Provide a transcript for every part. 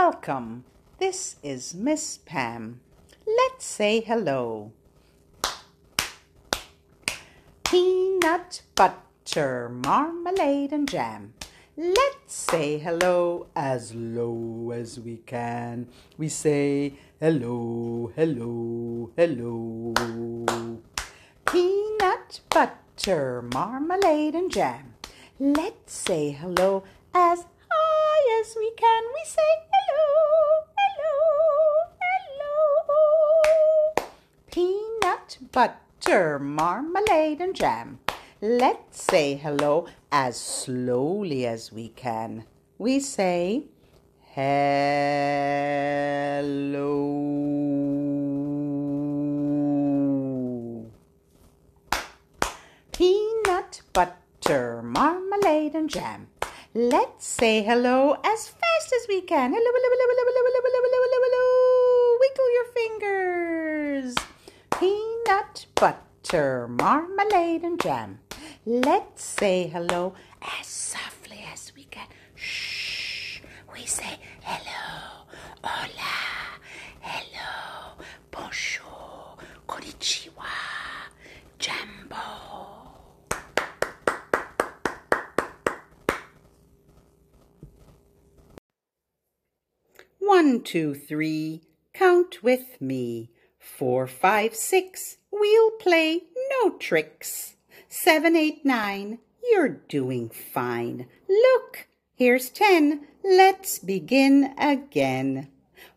Welcome. This is Miss Pam. Let's say hello. Peanut butter, marmalade, and jam. Let's say hello as low as we can. We say hello, hello, hello. Peanut butter, marmalade, and jam. Let's say hello as high as we can. We say hello, hello. Peanut butter, marmalade, and jam. Let's say hello as slowly as we can. We say hello. Peanut butter, marmalade, and jam. Let's say hello as fast as we can. Hello, hello, hello, hello, hello, hello, hello, hello, hello, hello. Wiggle your fingers. Peanut butter, marmalade, and jam. Let's say hello as softly as we can. Shh. We say hello, hola, hello, bonjour, konnichiwa, One, two, three, count with me. Four, five, six, we'll play no tricks. Seven, eight, nine, you're doing fine. Look, here's ten, let's begin again.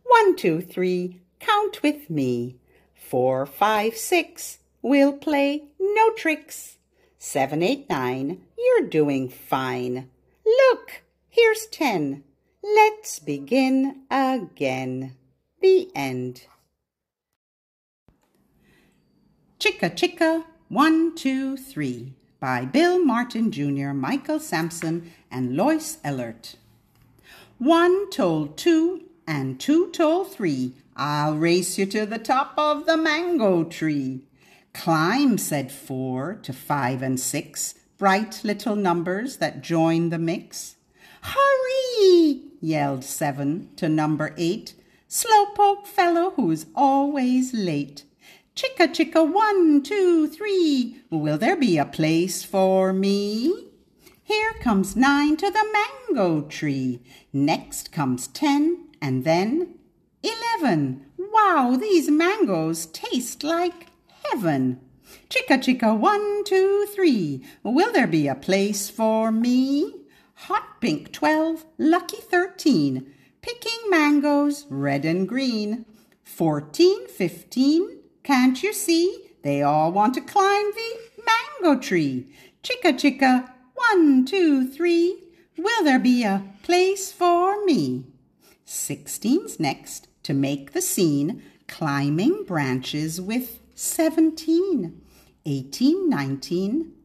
One, two, three, count with me. Four, five, six, we'll play no tricks. Seven, eight, nine, you're doing fine. Look, here's ten. Let's begin again. The end. Chicka Chicka, one, two, three, by Bill Martin Jr., Michael Sampson, and Lois Ehlert. One told two, and two told three, I'll race you to the top of the mango tree. Climb, said four to five and six, bright little numbers that join the mix. Hurry! Yelled seven to number eight, slowpoke fellow who's always late. Chicka chicka one, two, three, will there be a place for me? Here comes nine to the mango tree. Next comes ten, and then eleven. Wow, these mangoes taste like heaven. Chicka chicka one, two, three, will there be a place for me? Hot pink twelve, lucky thirteen, picking mangoes red and green. Fourteen, fifteen, can't you see? They all want to climb the mango tree. Chicka chicka, one, two, three, will there be a place for me? Sixteen's next to make the scene, climbing branches with seventeen.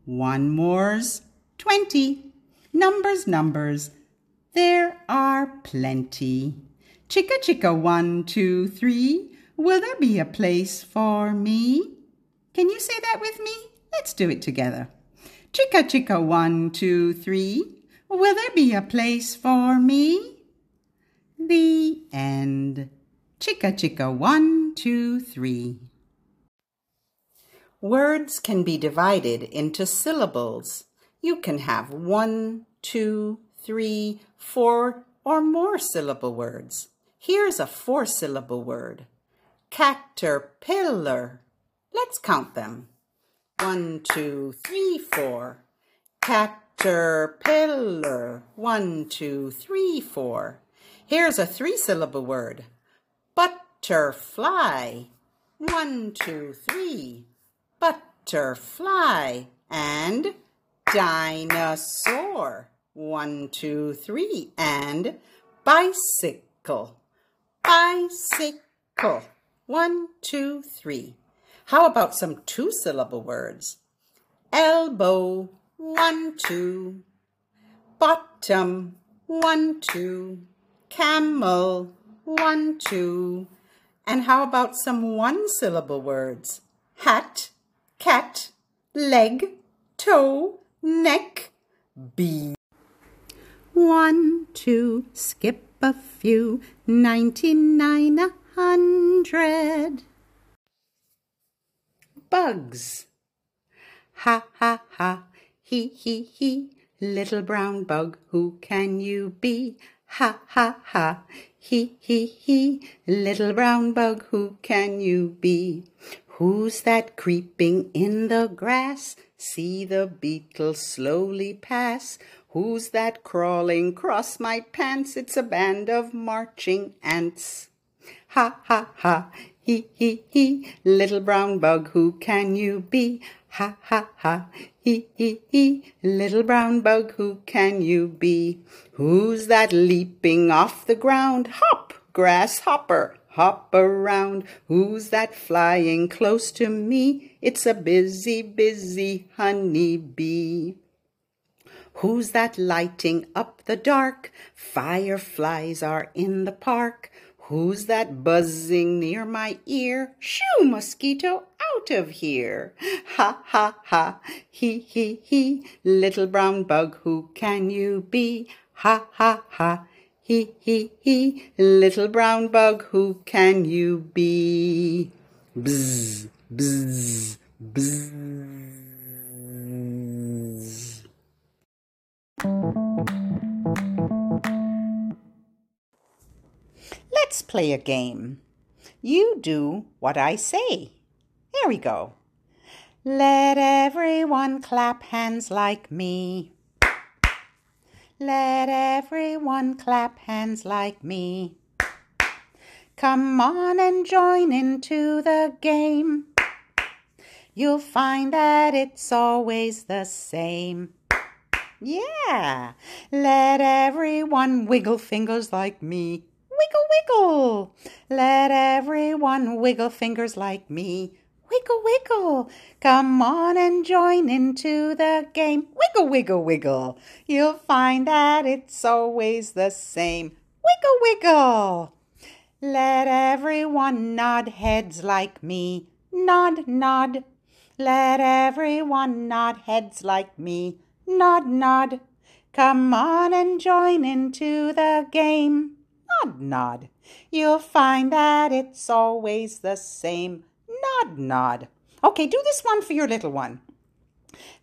One more's twenty. Numbers, numbers, there are plenty. Chicka chicka, one, two, three, will there be a place for me? Can you say that with me? Let's do it together. Chicka chicka, one, two, three, will there be a place for me? The end. Chicka chicka, one, two, three. Words can be divided into syllables. You can have one, two, three, four, or more syllable words. Here's a four syllable word caterpillar. Let's count them. One, two, three, four. Caterpillar. One, two, three, four. Here's a three syllable word butterfly. One, two, three. Butterfly. And dinosaur. One, two, three. And bicycle. Bicycle. One, two, three. How about some two syllable words? Elbow. One, two. Bottom. One, two. Camel. One, two. And how about some one syllable words? Hat, cat, leg, toe, neck, bee. One, two, skip, a few, ninety-nine, a hundred. Bugs. Ha ha ha, he he he, little brown bug, who can you be? Ha ha ha, he he he, little brown bug, who can you be? Who's that creeping in the grass? See the beetle slowly pass. Who's that crawling across my pants? It's a band of marching ants. Ha ha ha, he he he, little brown bug, who can you be? Ha ha ha, he he he, little brown bug, who can you be? Who's that leaping off the ground? Hop, grasshopper, hop around. Who's that flying close to me? It's a busy, busy honey bee. Who's that lighting up the dark? Fireflies are in the park. Who's that buzzing near my ear? Shoo, mosquito, out of here. Ha, ha, ha, he, he, he, little brown bug, who can you be? Ha, ha, ha, he, he, he, little brown bug, who can you be? Bzz, bzz, bzz. Let's play a game. You do what I say. Here we go. Let everyone clap hands like me. Let everyone clap hands like me. Come on and join into the game. You'll find that it's always the same. Yeah, let everyone wiggle fingers like me. Wiggle, wiggle. Let everyone wiggle fingers like me. Wiggle, wiggle. Come on and join into the game. Wiggle, wiggle, wiggle. You'll find that it's always the same. Wiggle, wiggle. Let everyone nod heads like me. Nod, nod. Let everyone nod heads like me. Nod, nod. Come on and join into the game. Nod, nod. You'll find that it's always the same. Nod, nod. Okay, do this one for your little one.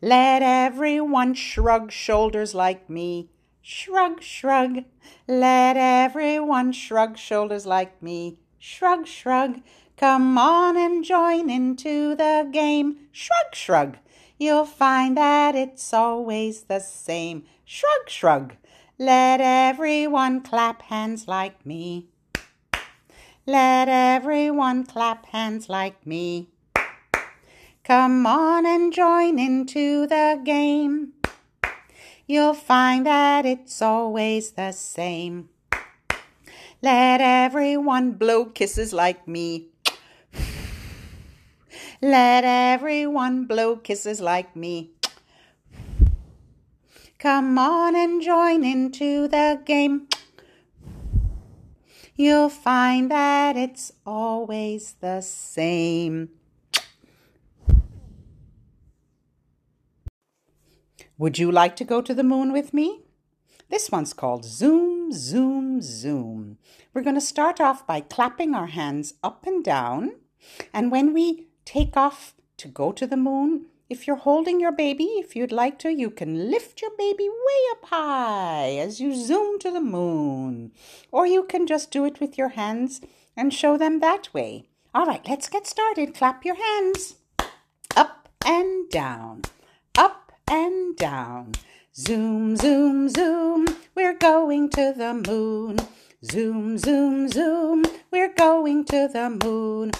Let everyone shrug shoulders like me. Shrug, shrug. Let everyone shrug shoulders like me. Shrug, shrug. Come on and join into the game. Shrug, shrug. You'll find that it's always the same. Shrug, shrug. Let everyone clap hands like me. Let everyone clap hands like me. Come on and join into the game. You'll find that it's always the same. Let everyone blow kisses like me. Let everyone blow kisses like me. Come on and join into the game. You'll find that it's always the same. Would you like to go to the moon with me? This one's called Zoom, Zoom, Zoom. We're going to start off by clapping our hands up and down. And when we take off to go to the moon, if you're holding your baby, if you'd like to, you can lift your baby way up high as you zoom to the moon. Or you can just do it with your hands and show them that way. All right, let's get started. Clap your hands. Up and down, up and down. Zoom, zoom, zoom, we're going to the moon. Zoom, zoom, zoom, we're going to the moon.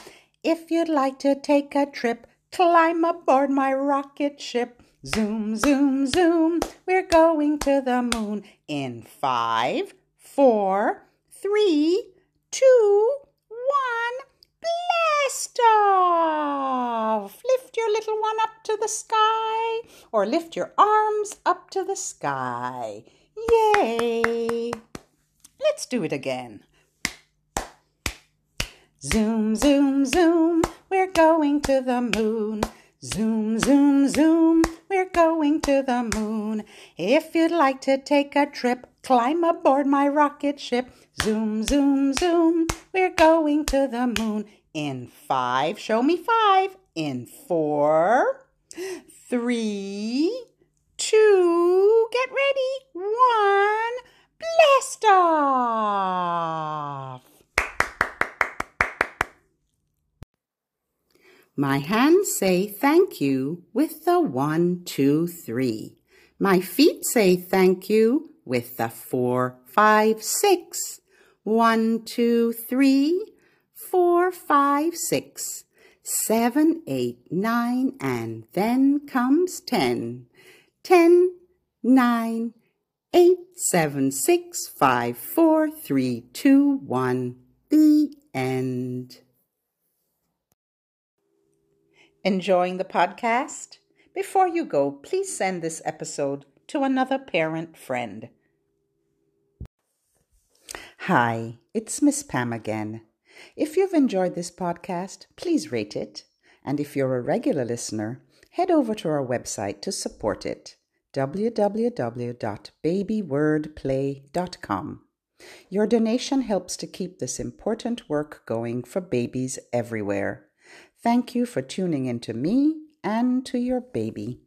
If you'd like to take a trip, Climb aboard my rocket ship. Zoom, zoom, zoom. We're going to the moon in five, four, three, two, one. Blast off! Lift your little one up to the sky or lift your arms up to the sky. Yay! Let's do it again. Zoom, zoom, zoom. We're going to the moon. Zoom, zoom, zoom. we're going to the moon. If you'd like to take a trip, climb aboard my rocket ship. Zoom, zoom, zoom, we're going to the moon. In five, show me five. In four, three, two, get ready, one, blast off. My hands say thank you with the one, two, three. My feet say thank you with the four, five, six. One, two, three, four, five, six, seven, eight, nine, and then comes ten. Ten, nine, eight, seven, six, five, four, three, two, one. The end. Enjoying the podcast? Before you go, please send this episode to another parent friend. Hi, it's Miss Pam again. If you've enjoyed this podcast, please rate it. And if you're a regular listener, head over to our website to support it www.babywordplay.com. Your donation helps to keep this important work going for babies everywhere. Thank you for tuning in to me and to your baby.